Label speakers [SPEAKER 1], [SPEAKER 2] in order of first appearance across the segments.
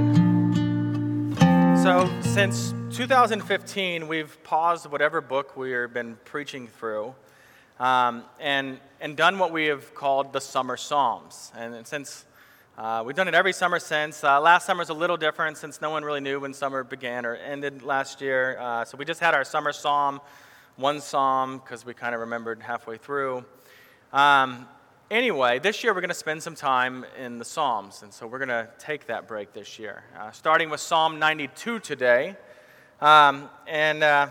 [SPEAKER 1] morning. So, since 2015, we've paused whatever book we've been preaching through um, and, and done what we have called the Summer Psalms. And since uh, we've done it every summer since, uh, last summer's a little different since no one really knew when summer began or ended last year. Uh, so, we just had our Summer Psalm, one Psalm, because we kind of remembered halfway through. Um, anyway, this year we're going to spend some time in the Psalms, and so we're going to take that break this year, uh, starting with Psalm 92 today. Um, and uh,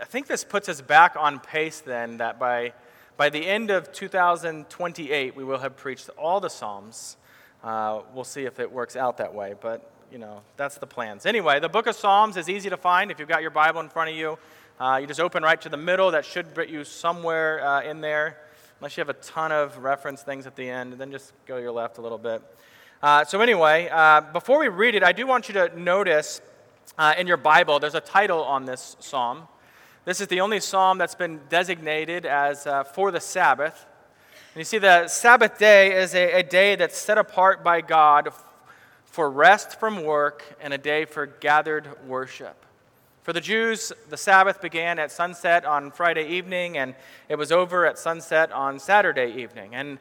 [SPEAKER 1] I think this puts us back on pace then that by, by the end of 2028, we will have preached all the Psalms. Uh, we'll see if it works out that way, but you know, that's the plans. Anyway, the book of Psalms is easy to find if you've got your Bible in front of you. Uh, you just open right to the middle. That should put you somewhere uh, in there unless you have a ton of reference things at the end, then just go your left a little bit. Uh, so, anyway, uh, before we read it, I do want you to notice uh, in your Bible there's a title on this psalm. This is the only psalm that's been designated as uh, for the Sabbath. And you see, the Sabbath day is a, a day that's set apart by God for rest from work and a day for gathered worship. For the Jews, the Sabbath began at sunset on Friday evening, and it was over at sunset on Saturday evening. And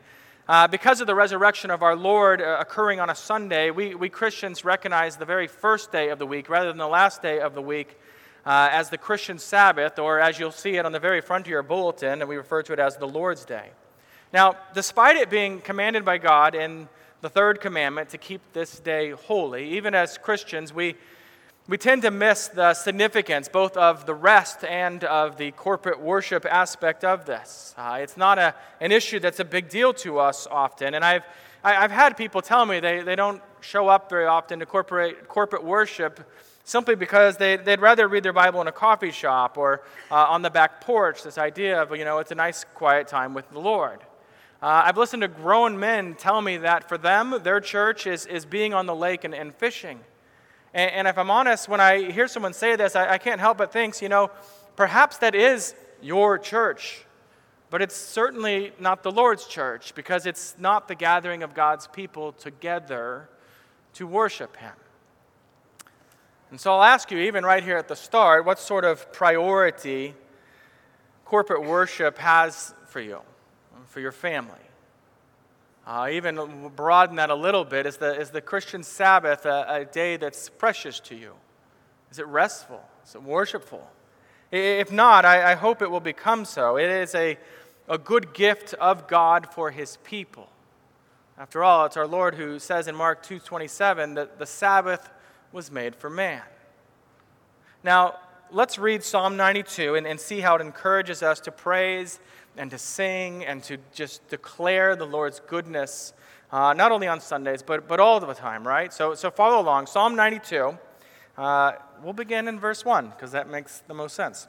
[SPEAKER 1] uh, because of the resurrection of our Lord uh, occurring on a Sunday, we, we Christians recognize the very first day of the week rather than the last day of the week uh, as the Christian Sabbath, or as you'll see it on the very front of your bulletin, and we refer to it as the Lord's Day. Now, despite it being commanded by God in the third commandment to keep this day holy, even as Christians, we we tend to miss the significance both of the rest and of the corporate worship aspect of this. Uh, it's not a, an issue that's a big deal to us often. And I've, I, have i have had people tell me they, they don't show up very often to corporate, corporate worship simply because they, they'd rather read their Bible in a coffee shop or uh, on the back porch, this idea of, you know, it's a nice quiet time with the Lord. Uh, I've listened to grown men tell me that for them, their church is, is being on the lake and, and fishing. And, and if I'm honest, when I hear someone say this, I, I can't help but think, you know, perhaps that is your church. But it's certainly not the Lord's church because it's not the gathering of God's people together to worship Him. And so I'll ask you, even right here at the start, what sort of priority corporate worship has for you, for your family? Uh, even broaden that a little bit, is the, is the Christian Sabbath a, a day that's precious to you? Is it restful? Is it worshipful? If not, I, I hope it will become so. It is a, a good gift of God for his people. After all, it's our Lord who says in Mark 2:27 that the Sabbath was made for man. Now, let's read Psalm 92 and, and see how it encourages us to praise and to sing and to just declare the Lord's goodness, uh, not only on Sundays, but, but all the time, right? So, so follow along. Psalm 92. Uh, we'll begin in verse 1 because that makes the most sense.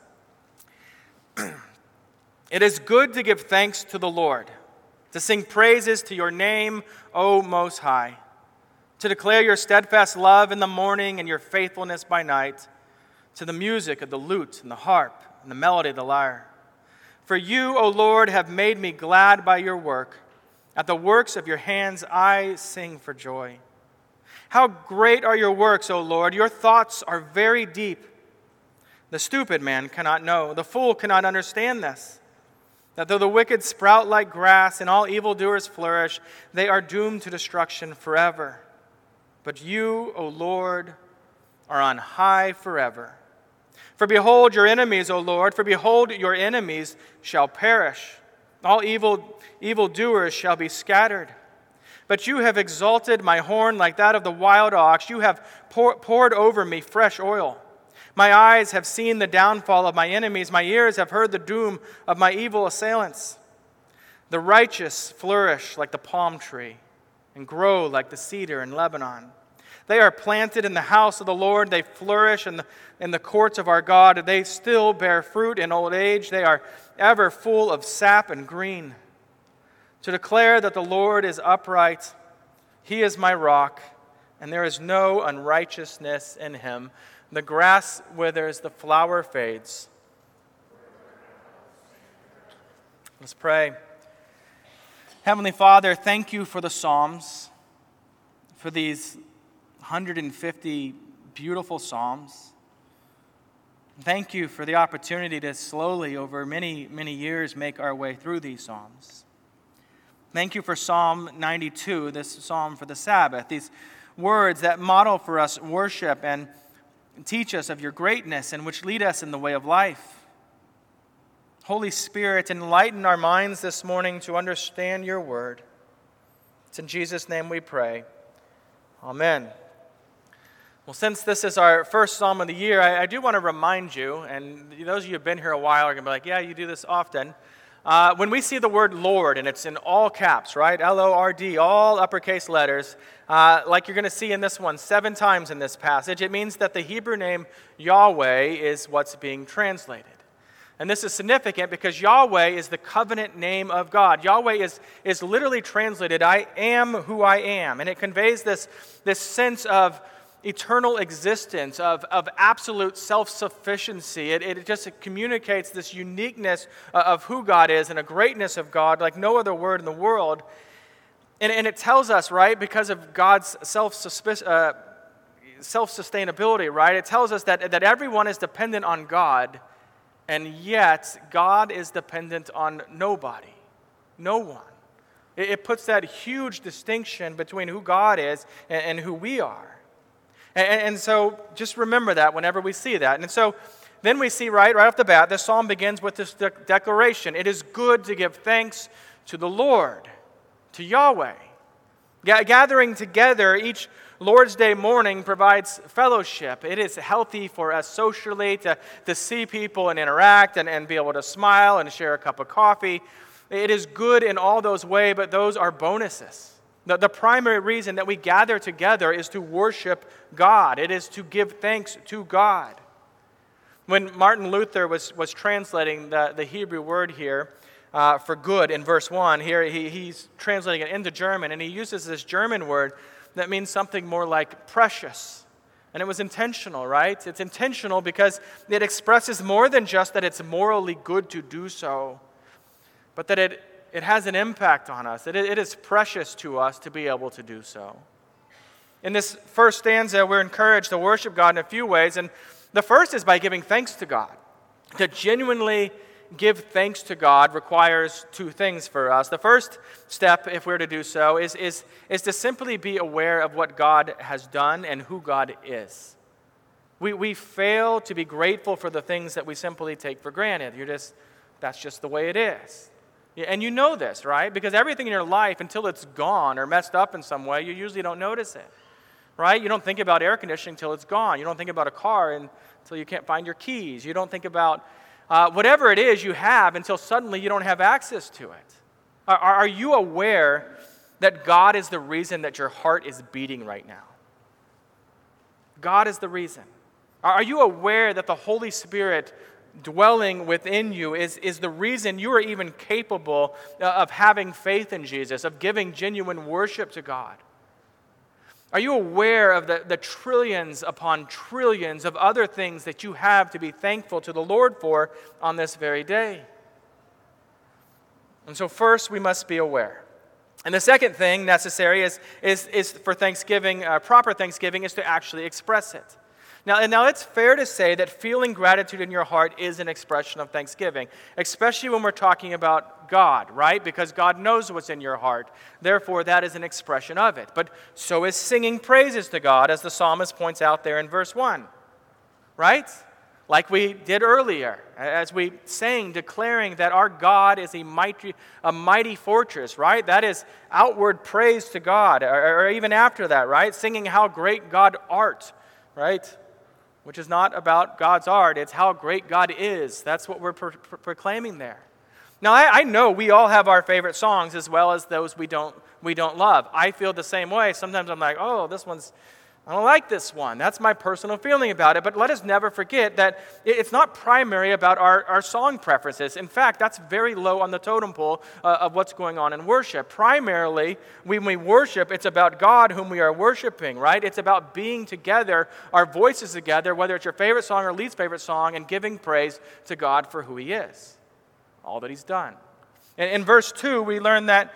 [SPEAKER 1] it is good to give thanks to the Lord, to sing praises to your name, O Most High, to declare your steadfast love in the morning and your faithfulness by night, to the music of the lute and the harp and the melody of the lyre. For you, O Lord, have made me glad by your work. At the works of your hands I sing for joy. How great are your works, O Lord! Your thoughts are very deep. The stupid man cannot know, the fool cannot understand this. That though the wicked sprout like grass and all evildoers flourish, they are doomed to destruction forever. But you, O Lord, are on high forever. For behold your enemies, O Lord, for behold your enemies shall perish. All evil evildoers shall be scattered. But you have exalted my horn like that of the wild ox. You have pour, poured over me fresh oil. My eyes have seen the downfall of my enemies. My ears have heard the doom of my evil assailants. The righteous flourish like the palm tree and grow like the cedar in Lebanon. They are planted in the house of the Lord. They flourish in the, in the courts of our God. They still bear fruit in old age. They are ever full of sap and green. To declare that the Lord is upright, He is my rock, and there is no unrighteousness in Him. The grass withers, the flower fades. Let's pray. Heavenly Father, thank you for the Psalms, for these 150 beautiful Psalms. Thank you for the opportunity to slowly, over many, many years, make our way through these Psalms. Thank you for Psalm 92, this psalm for the Sabbath, these words that model for us worship and teach us of your greatness and which lead us in the way of life. Holy Spirit, enlighten our minds this morning to understand your word. It's in Jesus' name we pray. Amen. Well, since this is our first psalm of the year, I, I do want to remind you, and those of you who have been here a while are going to be like, yeah, you do this often. Uh, when we see the word Lord, and it's in all caps, right? L O R D, all uppercase letters, uh, like you're going to see in this one seven times in this passage, it means that the Hebrew name Yahweh is what's being translated. And this is significant because Yahweh is the covenant name of God. Yahweh is, is literally translated, I am who I am. And it conveys this, this sense of eternal existence, of, of absolute self sufficiency. It, it just it communicates this uniqueness of who God is and a greatness of God like no other word in the world. And, and it tells us, right, because of God's self uh, sustainability, right? It tells us that, that everyone is dependent on God, and yet God is dependent on nobody, no one. It, puts that huge distinction between who God is and who we are. And, and so just remember that whenever we see that. And so then we see right, right off the bat, this psalm begins with this de- declaration It is good to give thanks to the Lord, to Yahweh. G- gathering together each Lord's Day morning provides fellowship. It is healthy for us socially to, to see people and interact and, and be able to smile and share a cup of coffee. It is good in all those ways, but those are bonuses. The, the primary reason that we gather together is to worship God, it is to give thanks to God. When Martin Luther was, was translating the, the Hebrew word here uh, for good in verse 1, here he, he's translating it into German, and he uses this German word that means something more like precious. And it was intentional, right? It's intentional because it expresses more than just that it's morally good to do so, but that it it has an impact on us. It, it is precious to us to be able to do so. In this first stanza, we're encouraged to worship God in a few ways. And the first is by giving thanks to God. To genuinely give thanks to God requires two things for us. The first step, if we're to do so, is, is, is to simply be aware of what God has done and who God is. We, we fail to be grateful for the things that we simply take for granted. You're just, that's just the way it is. And you know this, right? Because everything in your life, until it's gone or messed up in some way, you usually don't notice it, right? You don't think about air conditioning until it's gone. You don't think about a car until you can't find your keys. You don't think about uh, whatever it is you have until suddenly you don't have access to it. Are, are you aware that God is the reason that your heart is beating right now? God is the reason. Are you aware that the Holy Spirit dwelling within you is, is the reason you are even capable uh, of having faith in Jesus, of giving genuine worship to God. Are you aware of the, the trillions upon trillions of other things that you have to be thankful to the Lord for on this very day? And so, first, we must be aware. And the second thing necessary is, is, is for Thanksgiving, uh, proper Thanksgiving, is to actually express it. Now, and now it's fair to say that feeling gratitude in your heart is an expression of thanksgiving, especially when we're talking about God, right? Because God knows what's in your heart. Therefore, that is an expression of it. But so is singing praises to God, as the psalmist points out there in verse 1, right? Like we did earlier, as we sang, declaring that our God is a mighty, a mighty fortress, right? That is outward praise to God, or, or even after that, right? Singing how great God art, right? Which is not about God's art, it's how great God is. That's what we're pro- pro- proclaiming there. Now, I, I, know we all have our favorite songs as well as those we don't, we don't love. I feel the same way. Sometimes I'm like, oh, this one's I don't like this one. That's my personal feeling about it. But let us never forget that it's not primary about our, our song preferences. In fact, that's very low on the totem pole uh, of what's going on in worship. Primarily, when we worship, it's about God whom we are worshiping, right? It's about being together, our voices together, whether it's your favorite song or least favorite song, and giving praise to God for who He is, all that He's done. In, in verse 2, we learn that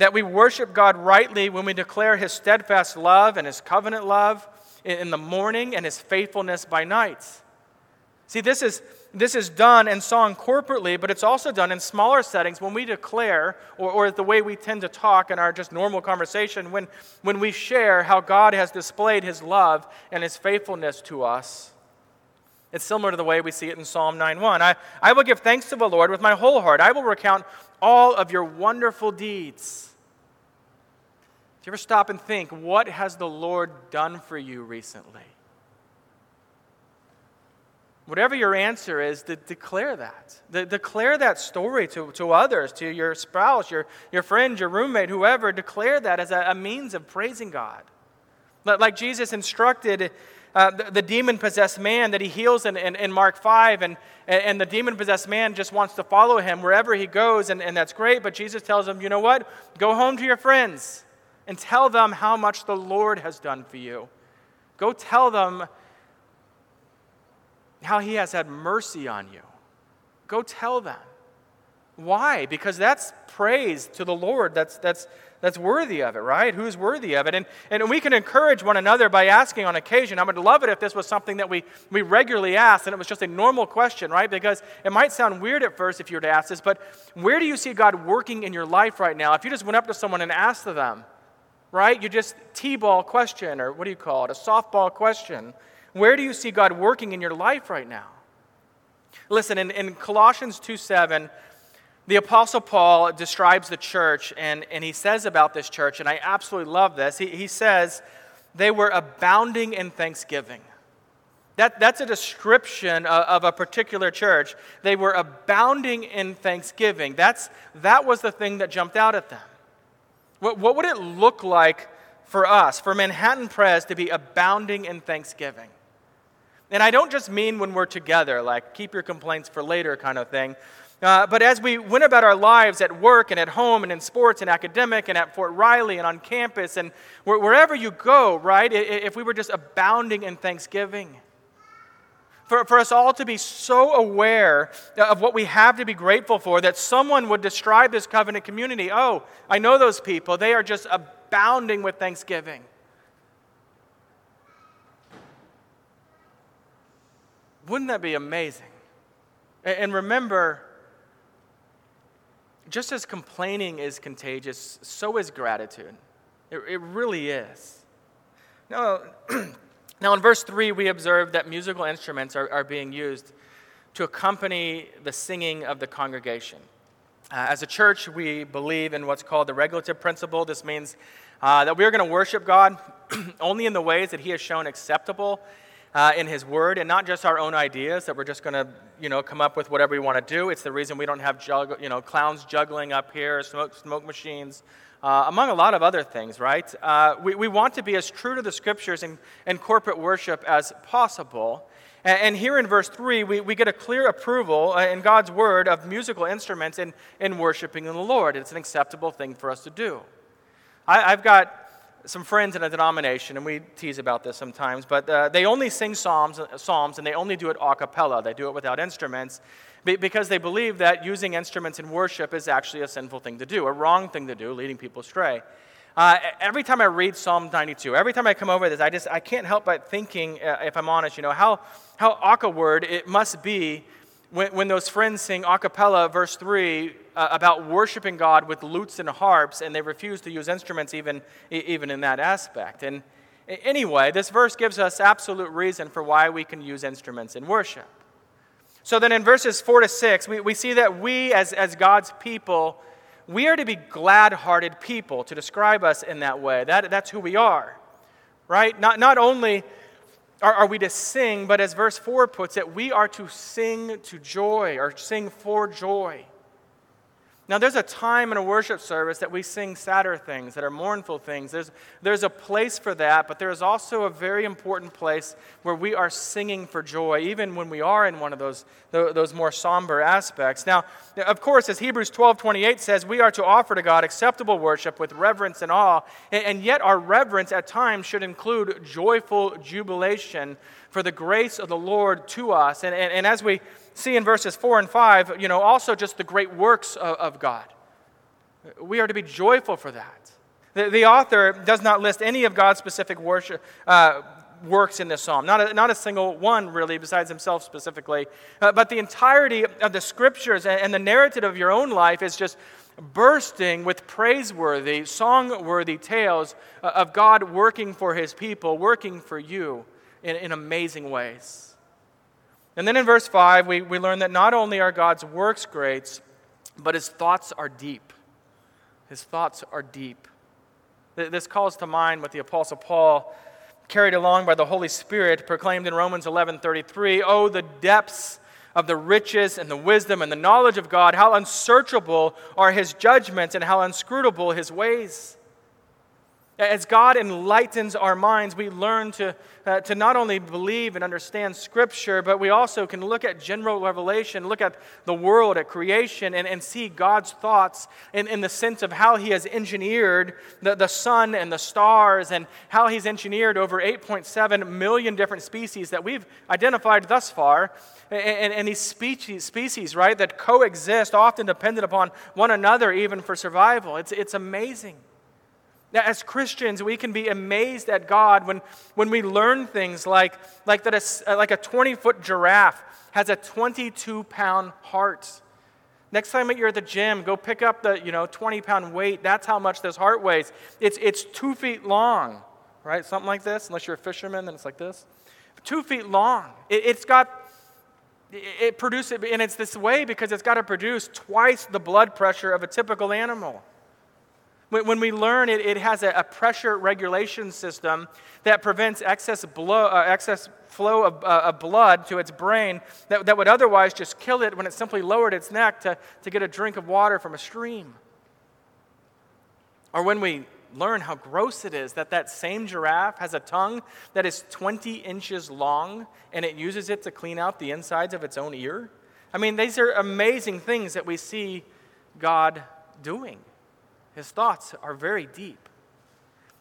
[SPEAKER 1] that we worship God rightly when we declare his steadfast love and his covenant love in the morning and his faithfulness by night. See, this is, this is done and sung corporately, but it's also done in smaller settings when we declare, or, or the way we tend to talk in our just normal conversation, when, when we share how God has displayed his love and his faithfulness to us. It's similar to the way we see it in Psalm 9:1. I, I will give thanks to the Lord with my whole heart. I will recount all of your wonderful deeds. Do you ever stop and think, what has the Lord done for you recently? Whatever your answer is, de- declare that. De- declare that story to, to others, to your spouse, your, your friend, your roommate, whoever. Declare that as a, a means of praising God. Like Jesus instructed uh, the, the demon possessed man that he heals in, in, in, Mark 5, and, and the demon possessed man just wants to follow him wherever he goes, and, and that's great. But Jesus tells him, you know what? Go home to your friends and tell them how much the Lord has done for you. Go tell them how he has had mercy on you. Go tell them. Why? Because that's praise to the Lord. That's, that's, that's worthy of it, right? Who's worthy of it? And, and we can encourage one another by asking on occasion. I would love it if this was something that we, we regularly asked and it was just a normal question, right? Because it might sound weird at first if you were to ask this, but where do you see God working in your life right now? If you just went up to someone and asked them, right? You just T ball question, or what do you call it? A softball question. Where do you see God working in your life right now? Listen, in, in Colossians 2 7, the Apostle Paul describes the church, and, and he says about this church, and I absolutely love this. He, he says, they were abounding in thanksgiving. That, that's a description of, of, a particular church. They were abounding in thanksgiving. That's, that was the thing that jumped out at them. What, what would it look like for us, for Manhattan Pres, to be abounding in thanksgiving? And I don't just mean when we're together, like keep your complaints for later kind of thing. Uh, but as we went about our lives at work and at home and in sports and academic and at Fort Riley and on campus and wherever you go, right? If we were just abounding in thanksgiving. For, for us all to be so aware of what we have to be grateful for that someone would describe this covenant community oh, I know those people. They are just abounding with thanksgiving. Wouldn't that be amazing? And remember, just as complaining is contagious, so is gratitude. It, it really is. Now, now, in verse 3, we observe that musical instruments are, are being used to accompany the singing of the congregation. Uh, as a church, we believe in what's called the regulative principle. This means uh, that we are going to worship God only in the ways that He has shown acceptable uh, in His Word, and not just our own ideas that we're just going to, you know, come up with whatever we want to do. It's the reason we don't have, jugg- you know, clowns juggling up here, smoke, smoke machines, uh, among a lot of other things, right? Uh, we, we want to be as true to the Scriptures and, and corporate worship as possible. And, here in verse 3, we, we get a clear approval uh, in God's Word of musical instruments in, in worshiping the Lord. It's an acceptable thing for us to do. I, I've got some friends in a denomination, and we tease about this sometimes, but uh, they only sing psalms, psalms and they only do it a cappella. They do it without instruments because they believe that using instruments in worship is actually a sinful thing to do, a wrong thing to do, leading people astray. Uh, every time I read Psalm 92, every time I come over this, I just I can't help but thinking, uh, if I'm honest, you know, how, how awkward it must be when, when those friends sing a cappella, verse 3, uh, about worshiping God with lutes and harps, and they refuse to use instruments even, even in that aspect. And anyway, this verse gives us absolute reason for why we can use instruments in worship. So then in verses 4 to 6, we, we see that we, as, as God's people, we are to be glad hearted people, to describe us in that way. That, that's who we are, right? Not, not only are, are we to sing, but as verse 4 puts it, we are to sing to joy or sing for joy. Now, there's a time in a worship service that we sing sadder things, that are mournful things. There's, there's a place for that, but there is also a very important place where we are singing for joy, even when we are in one of those, those more somber aspects. Now, of course, as Hebrews 12 28 says, we are to offer to God acceptable worship with reverence and awe, and yet our reverence at times should include joyful jubilation for the grace of the Lord to us. And, and, and as we see in verses 4 and 5, you know, also just the great works of, of God. We are to be joyful for that. The, the author does not list any of God's specific worship, uh, works in this psalm. Not a, not a single one, really, besides himself specifically. Uh, but the entirety of the scriptures and, and the narrative of your own life is just bursting with praiseworthy, song-worthy tales uh, of God working for his people, working for you in, in amazing ways. And then in verse 5, we, we learn that not only are God's works great, but his thoughts are deep. His thoughts are deep. This calls to mind what the Apostle Paul, carried along by the Holy Spirit, proclaimed in Romans 11:33, "Oh, the depths of the riches and the wisdom and the knowledge of God, how unsearchable are his judgments and how inscrutable his ways." As God enlightens our minds, we learn to, uh, to not only believe and understand Scripture, but we also can look at general revelation, look at the world, at creation, and, and see God's thoughts in, in the sense of how He has engineered the, the sun and the stars, and how He's engineered over 8.7 million different species that we've identified thus far. And, and, and these species, species, right, that coexist, often dependent upon one another, even for survival. It's, it's amazing. Now, as Christians, we can be amazed at God when, when we learn things like, like that a, uh, like a 20 foot giraffe has a 22 pound heart. Next time you're at the gym, go pick up the you know, 20 pound weight. That's how much this heart weighs. It's, it's two feet long, right? Something like this. Unless you're a fisherman, then it's like this. Two feet long. It, it's got, it produces, and it's this way because it's got to produce twice the blood pressure of a typical animal. When we learn it, it has a, pressure regulation system that prevents excess, blow, uh, excess flow of, uh, of, blood to its brain that, that would otherwise just kill it when it simply lowered its neck to, to get a drink of water from a stream. Or when we learn how gross it is that that same giraffe has a tongue that is 20 inches long and it uses it to clean out the insides of its own ear. I mean, these are amazing things that we see God doing. His thoughts are very deep.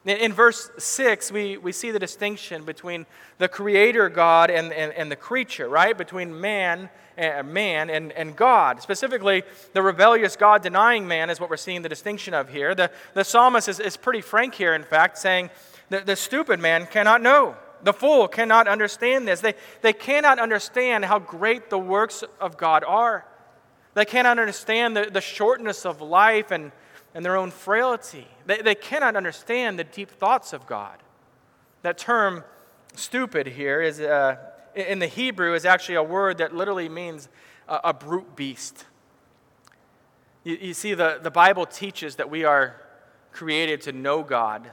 [SPEAKER 1] In, verse 6, we, we see the distinction between the creator God and, and, and the creature, right? Between man, uh, man and, and God. Specifically, the rebellious God denying man is what we're seeing the distinction of here. The, the psalmist is, is pretty frank here, in fact, saying that the stupid man cannot know. The fool cannot understand this. They, they cannot understand how great the works of God are. They cannot understand the, the shortness of life and and their own frailty. They, they cannot understand the deep thoughts of God. That term, stupid, here, is, uh, in the Hebrew, is actually a word that literally means a, a brute beast. You, you see, the, the Bible teaches that we are created to know God.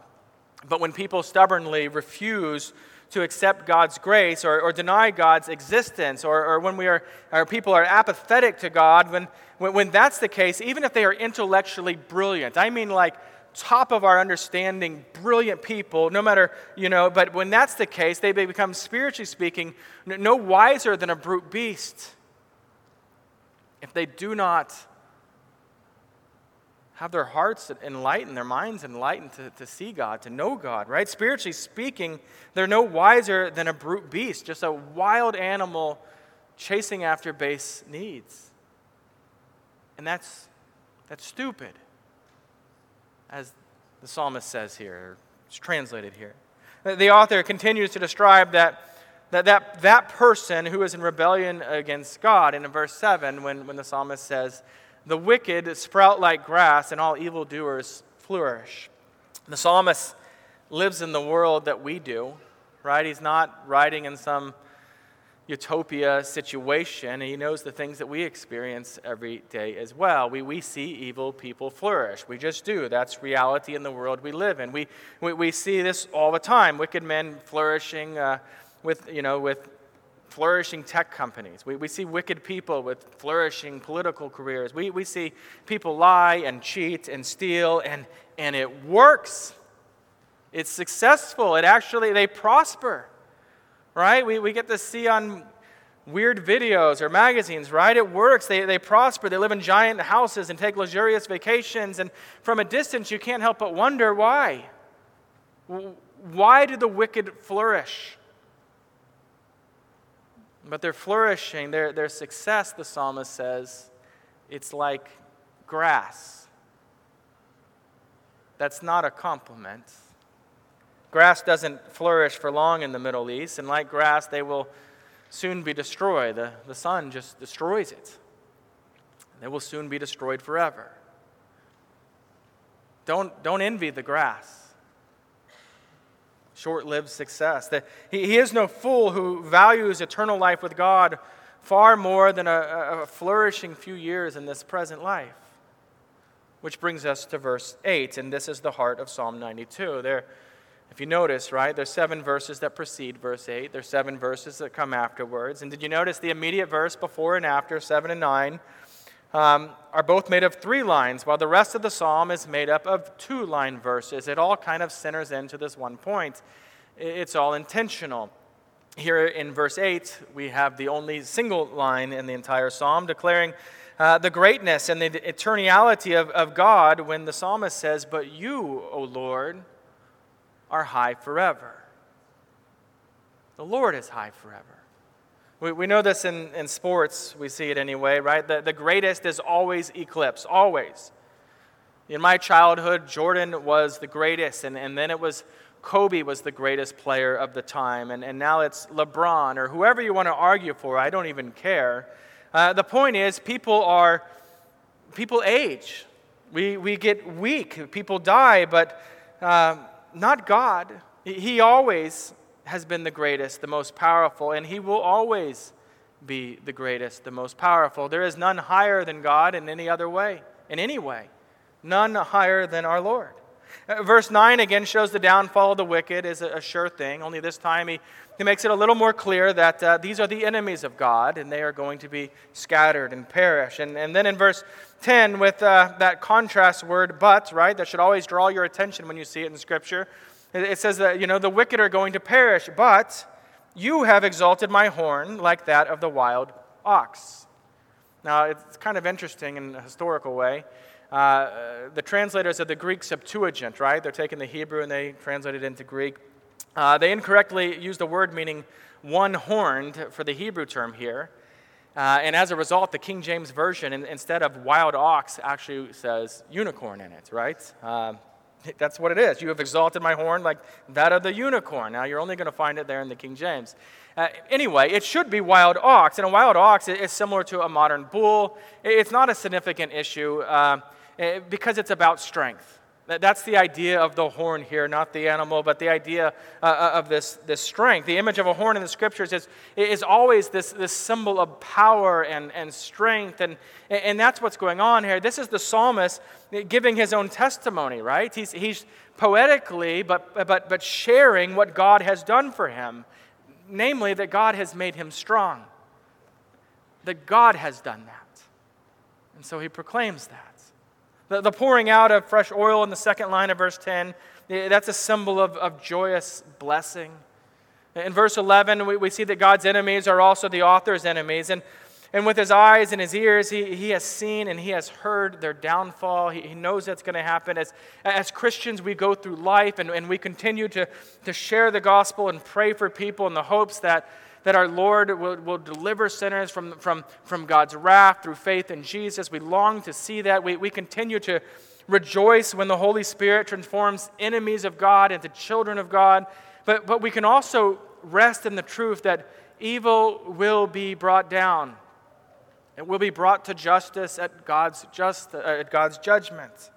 [SPEAKER 1] But when people stubbornly refuse to accept God's grace or, or deny God's existence, or, or when we are, our people are apathetic to God, when, when, when that's the case, even if they are intellectually brilliant, I mean like top of our understanding, brilliant people, no matter, you know, but when that's the case, they become, spiritually speaking, no wiser than a brute beast if they do not have their hearts enlightened, their minds enlightened to, to see God, to know God, right? Spiritually speaking, they're no wiser than a brute beast, just a wild animal chasing after base needs. And that's, that's stupid, as the psalmist says here, it's translated here. The author continues to describe that, that, that, that person who is in rebellion against God, and in verse 7, when, when the psalmist says, the wicked sprout like grass, and all evildoers flourish. The psalmist lives in the world that we do, right? He's not writing in some utopia situation, he knows the things that we experience every day as well. We, we see evil people flourish. We just do. That's reality in the world we live in. We, we, we see this all the time wicked men flourishing uh, with, you know, with flourishing tech companies. We, we see wicked people with flourishing political careers. We, we see people lie and cheat and steal, and, and it works. It's successful. It actually, they prosper, right? We, we get to see on weird videos or magazines, right? It works. They, they prosper. They live in giant houses and take luxurious vacations. And from a distance, you can't help but wonder why. Why do the wicked flourish? But their flourishing, their, their success, the psalmist says, it's like grass. That's not a compliment. Grass doesn't flourish for long in the Middle East, and like grass, they will soon be destroyed. The, the sun just destroys it. They will soon be destroyed forever. Don't, don't envy the grass. Short lived success. He, he is no fool who values eternal life with God far more than a, a flourishing few years in this present life. Which brings us to verse 8, and this is the heart of Psalm 92. There, if you notice, right, there's seven verses that precede verse 8. There's seven verses that come afterwards. And did you notice the immediate verse before and after, 7 and 9, um, are both made of three lines, while the rest of the psalm is made up of two line verses. It all kind of centers into this one point. It's all intentional. Here in verse 8, we have the only single line in the entire psalm declaring uh, the greatness and the eternality of, of God when the psalmist says, But you, O Lord, are high forever. The Lord is high forever. We, we know this in, in sports, we see it anyway, right? The, the greatest is always eclipsed, always. In my childhood, Jordan was the greatest, and, and then it was Kobe was the greatest player of the time, and, and now it's LeBron or whoever you want to argue for. I don't even care. Uh, the point is, people are, people age. We, we get weak. People die, but uh, not God. He always has been the greatest, the most powerful, and he will always be the greatest, the most powerful. There is none higher than God in any other way, in any way. None higher than our Lord. Uh, verse 9 again shows the downfall of the wicked is a, sure thing, only this time he, he makes it a little more clear that uh, these are the enemies of God and they are going to be scattered and perish. And, and then in verse 10, with uh, that contrast word, but, right, that should always draw your attention when you see it in Scripture. It says that, you know, the wicked are going to perish, but you have exalted my horn like that of the wild ox. Now, it's kind of interesting in a historical way. Uh, the translators of the Greek Septuagint, right? They're taking the Hebrew and they translate it into Greek. Uh, they incorrectly used a word meaning one horned for the Hebrew term here. Uh, and as a result, the King James Version, in, instead of wild ox, actually says unicorn in it, right? That's what it is. You have exalted my horn like that of the unicorn. Now, you're only going to find it there in the King James. Uh, anyway, it should be wild ox. And a wild ox is similar to a modern bull. It's not a significant issue uh, eh, because it's about strength. That's the idea of the horn here, not the animal, but the idea uh, uh, of this, this strength. The image of a horn in the scriptures is, is always this, this symbol of power and, and strength, and, and that's what's going on here. This is the psalmist giving his own testimony, right? He's, he's poetically, but, but, but sharing what God has done for him, namely, that God has made him strong, that God has done that. And so he proclaims that. The, the pouring out of fresh oil in the second line of verse 10, eh, that's a symbol of, of joyous blessing. In verse 11, we, we see that God's enemies are also the author's enemies. And, and with his eyes and his ears, he, he has seen and he has heard their downfall. He, he knows that's going to happen. As, as Christians, we go through life and, and we continue to, to share the gospel and pray for people in the hopes that that our Lord will, will deliver sinners from, from, from God's wrath through faith in Jesus. We long to see that. We, we continue to rejoice when the Holy Spirit transforms enemies of God into children of God. But, but we can also rest in the truth that evil will be brought down. It will be brought to justice at God's, just, uh, at God's judgment.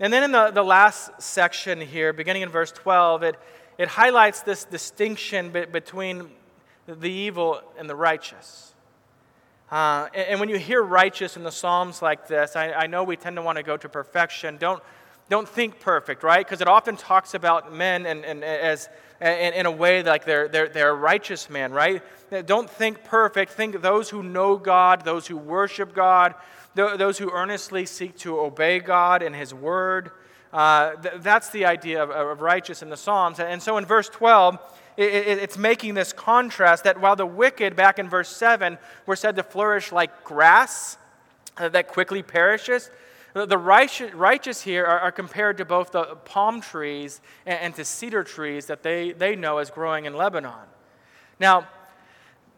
[SPEAKER 1] And then in the, the last section here, beginning in verse 12, it, it highlights this distinction between the evil and the righteous. Uh, and, and, when you hear righteous in the Psalms like this, I, I know we tend to want to go to perfection. Don't, don't think perfect, right? Because it often talks about men and, and as, in, in a way like they're, they're, they're righteous men, right? Don't think perfect. Think those who know God, those who worship God, those who earnestly seek to obey God and His Word. Uh, th- that's the idea of, of righteous in the Psalms. And so in verse 12, it's making this contrast that while the wicked, back in verse 7, were said to flourish like grass uh, that quickly perishes, the righteous, righteous here are, are, compared to both the palm trees and, and, to cedar trees that they, they know as growing in Lebanon. Now,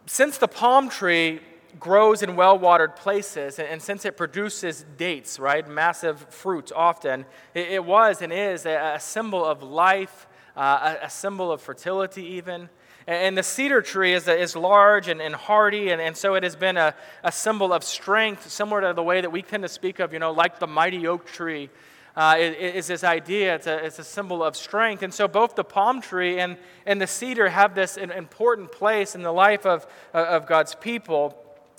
[SPEAKER 1] since the palm tree grows in well watered places, and, and, since it produces dates, right, massive fruits often, it, it was and is a, a symbol of life, uh, a, a, symbol of fertility, even. And the cedar tree is, is large and, and hardy, and, and so it has been a, a symbol of strength, similar to the way that we tend to speak of, you know, like the mighty oak tree. Uh, is, this idea. It's a, it's a symbol of strength. And so both the palm tree and, and the cedar have this important place in the life of, of God's people.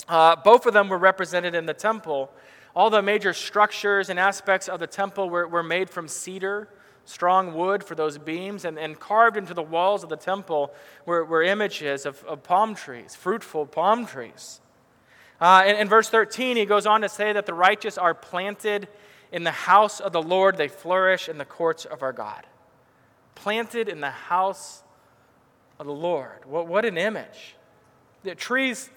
[SPEAKER 1] Uh, both of them were represented in the temple. All the major structures and aspects of the temple were, were made from cedar strong wood for those beams, and, and carved into the walls of the temple were, were images of, of palm trees, fruitful palm trees. Uh, in, in verse 13, he goes on to say that the righteous are planted in the house of the Lord, they flourish in the courts of our God. Planted in the house of the Lord. What, what an image. The trees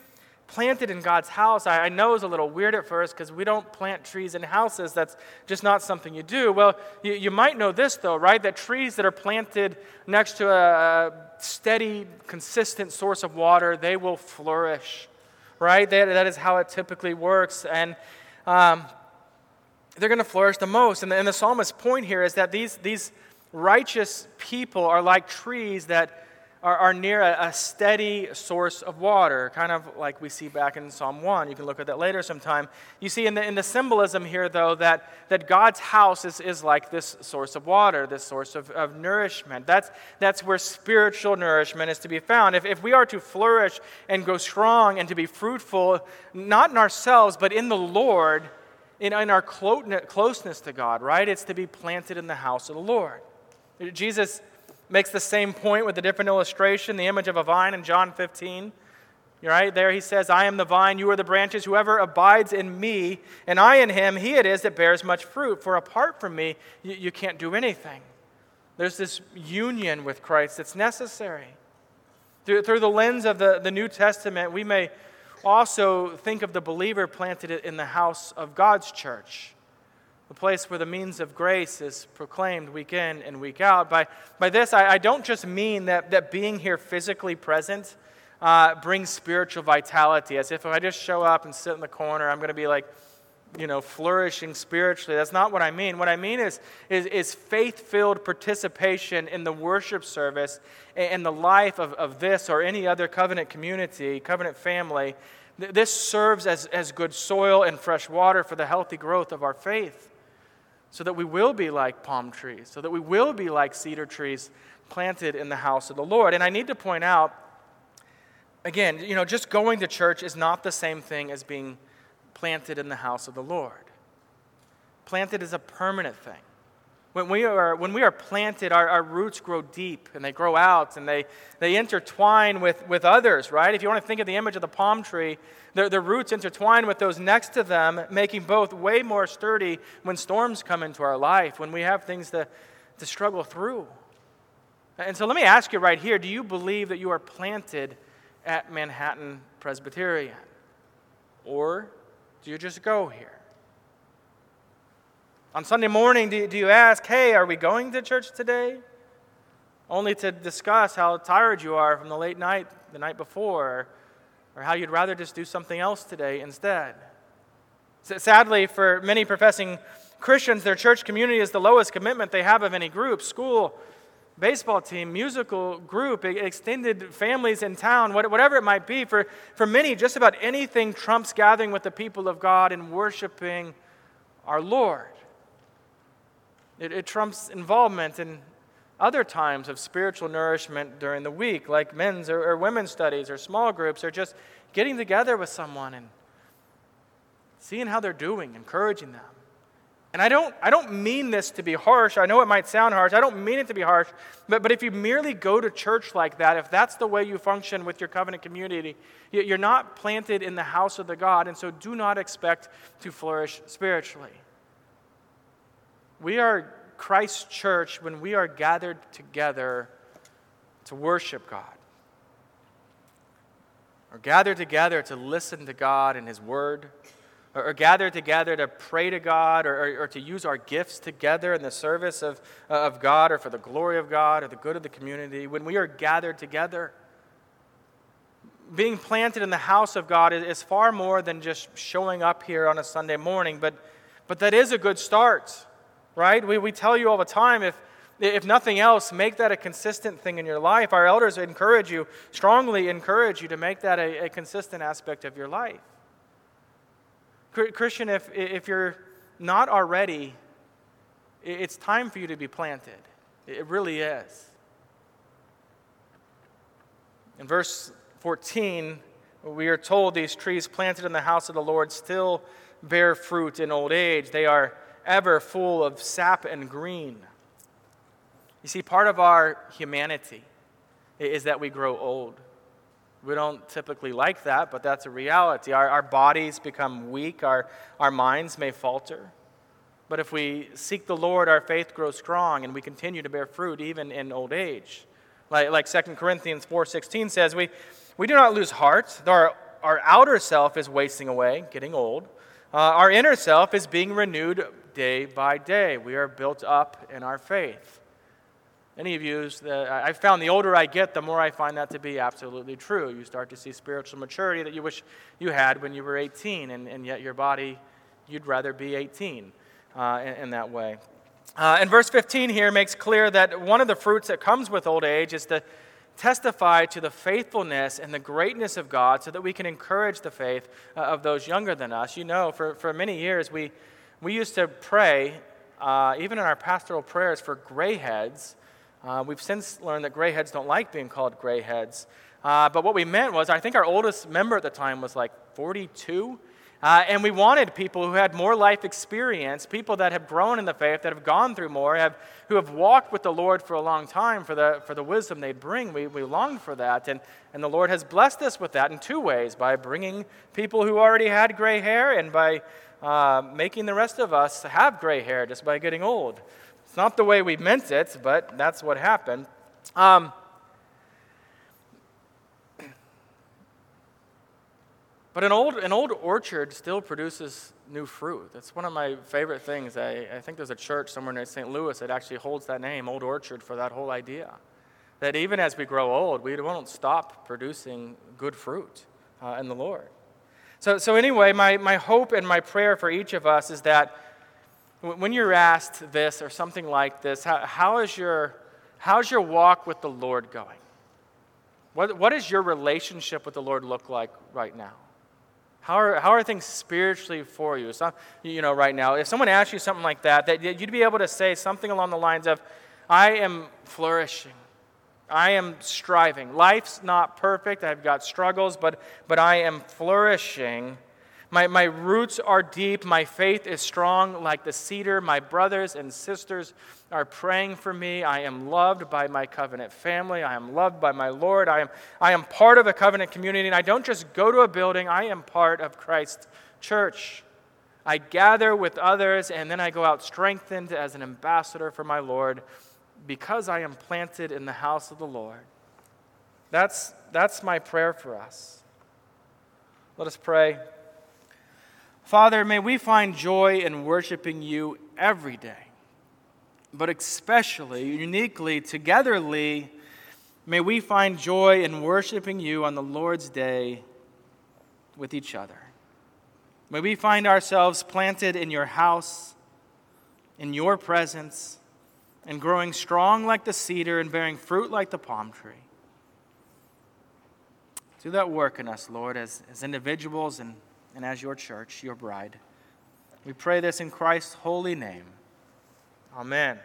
[SPEAKER 1] planted in God's house, I, I know is a little weird at first because we don't plant trees in houses. That's just not something you do. Well, you, you might know this, though, right? That trees that are planted next to a steady, consistent source of water, they will flourish, right? That, that is how it typically works. And um, they're going to flourish the most. And the, and the psalmist's point here is that these, these righteous people are like trees that are, are near a, a, steady source of water, kind of like we see back in Psalm 1. You can look at that later sometime. You see in the, in the symbolism here, though, that, that God's house is, is like this source of water, this source of, of nourishment. That's, that's where spiritual nourishment is to be found. If, if we are to flourish and go strong and to be fruitful, not in ourselves, but in the Lord, in, in our closeness to God, right? It's to be planted in the house of the Lord. Jesus makes the same point with a different illustration, the image of a vine in John 15. Right there, he says, I am the vine, you are the branches. Whoever abides in me, and I in him, he it is that bears much fruit. For apart from me, you, you can't do anything. There's this union with Christ that's necessary. Through, through the lens of the, the New Testament, we may also think of the believer planted in the house of God's church the place where the means of grace is proclaimed week in and week out. By, by this, I, I don't just mean that, that being here physically present uh, brings spiritual vitality, as if if I just show up and sit in the corner, I'm going to be like, you know, flourishing spiritually. That's not what I mean. What I mean is, is, is faith filled participation in the worship service and the life of, of this or any other covenant community, covenant family. This serves as, as good soil and fresh water for the healthy growth of our faith so that we will be like palm trees, so that we will be like cedar trees planted in the house of the Lord. And I need to point out, again, you know, just going to church is not the same thing as being planted in the house of the Lord. Planted is a permanent thing. When we are, when we are planted, our, our roots grow deep and they grow out and they, they intertwine with, with others, right? If you want to think of the image of the palm tree, their, their roots intertwine with those next to them, making both way more sturdy when storms come into our life, when we have things to, to struggle through. And so let me ask you right here do you believe that you are planted at Manhattan Presbyterian? Or do you just go here? On Sunday morning, do, do you ask, hey, are we going to church today? Only to discuss how tired you are from the late night the night before, or how you'd rather just do something else today instead. Sadly, for many professing Christians, their church community is the lowest commitment they have of any group school, baseball team, musical group, extended families in town, whatever it might be. For, for many, just about anything trumps gathering with the people of God and worshiping our Lord. It, it trumps involvement in other times of spiritual nourishment during the week, like men's or, or women's studies or small groups, or just getting together with someone and seeing how they're doing, encouraging them. And I don't, I don't mean this to be harsh. I know it might sound harsh. I don't mean it to be harsh. But, but if you merely go to church like that, if that's the way you function with your covenant community, you're not planted in the house of the God, and so do not expect to flourish spiritually. We are Christ's church when we are gathered together to worship God. Or gathered together to listen to God and His Word. Or, or gathered together to pray to God or, or, or, to use our gifts together in the service of, uh, of God or for the glory of God or the good of the community. When we are gathered together, being planted in the house of God is, is far more than just showing up here on a Sunday morning, but, but that is a good start, right? We, we tell you all the time if, if nothing else, make that a consistent thing in your life. Our elders encourage you, strongly encourage you to make that a, a consistent aspect of your life. Christian, if, if you're not already, it's time for you to be planted. It really is. In verse 14, we are told these trees planted in the house of the Lord still bear fruit in old age. They are ever full of sap and green. You see, part of our humanity is that we grow old. We don't typically like that, but that's a reality. Our, our bodies become weak, our, our minds may falter. But if we seek the Lord, our faith grows strong and we continue to bear fruit even in old age. Like, like 2 Corinthians 4.16 says, we, we do not lose heart, though our, our outer self is wasting away, getting old. Uh, our inner self is being renewed day by day. We are built up in our faith. Any of you, I found the older I get, the more I find that to be absolutely true. You start to see spiritual maturity that you wish you had when you were 18, and, and yet your body, you'd rather be 18 uh, in, in, that way. Uh, and verse 15 here makes clear that one of the fruits that comes with old age is to testify to the faithfulness and the greatness of God so that we can encourage the faith uh, of those younger than us. You know, for, for many years, we, we used to pray, uh, even in our pastoral prayers, for gray heads uh, we've since learned that gray heads don't like being called gray heads. Uh, but what we meant was, I think our oldest member at the time was like 42. Uh, and we wanted people who had more life experience, people that have grown in the faith, that have gone through more, have, who have walked with the Lord for a long time for the, for the wisdom they bring. We, we longed for that. And, and the Lord has blessed us with that in two ways by bringing people who already had gray hair and by uh, making the rest of us have gray hair just by getting old It's not the way we meant it, but that's what happened. Um, but an old, an old orchard still produces new fruit. That's one of my favorite things. I, I think there's a church somewhere in St. Louis that actually holds that name, Old Orchard, for that whole idea. That even as we grow old, we won't stop producing good fruit uh, in the Lord. So, so anyway, my, my hope and my prayer for each of us is that when you're asked this or something like this, how, how is your, how's your walk with the Lord going? What, what does your relationship with the Lord look like right now? How are, how are things spiritually for you? So, you know, right now, if someone asks you something like that, that you'd be able to say something along the lines of, I am flourishing. I am striving. Life's not perfect. I've got struggles, but, but I am flourishing my, my roots are deep. My faith is strong like the cedar. My brothers and sisters are praying for me. I am loved by my covenant family. I am loved by my Lord. I am, I am part of a covenant community. And I don't just go to a building, I am part of Christ's church. I gather with others, and then I go out strengthened as an ambassador for my Lord because I am planted in the house of the Lord. That's, that's my prayer for us. Let us pray. Father, may we find joy in worshiping you every day, but especially, uniquely, togetherly, may we find joy in worshiping you on the Lord's day with each other. May we find ourselves planted in your house, in your presence, and growing strong like the cedar and bearing fruit like the palm tree. Do that work in us, Lord, as, as individuals and and as your church, your bride. We pray this in Christ's holy name. Amen.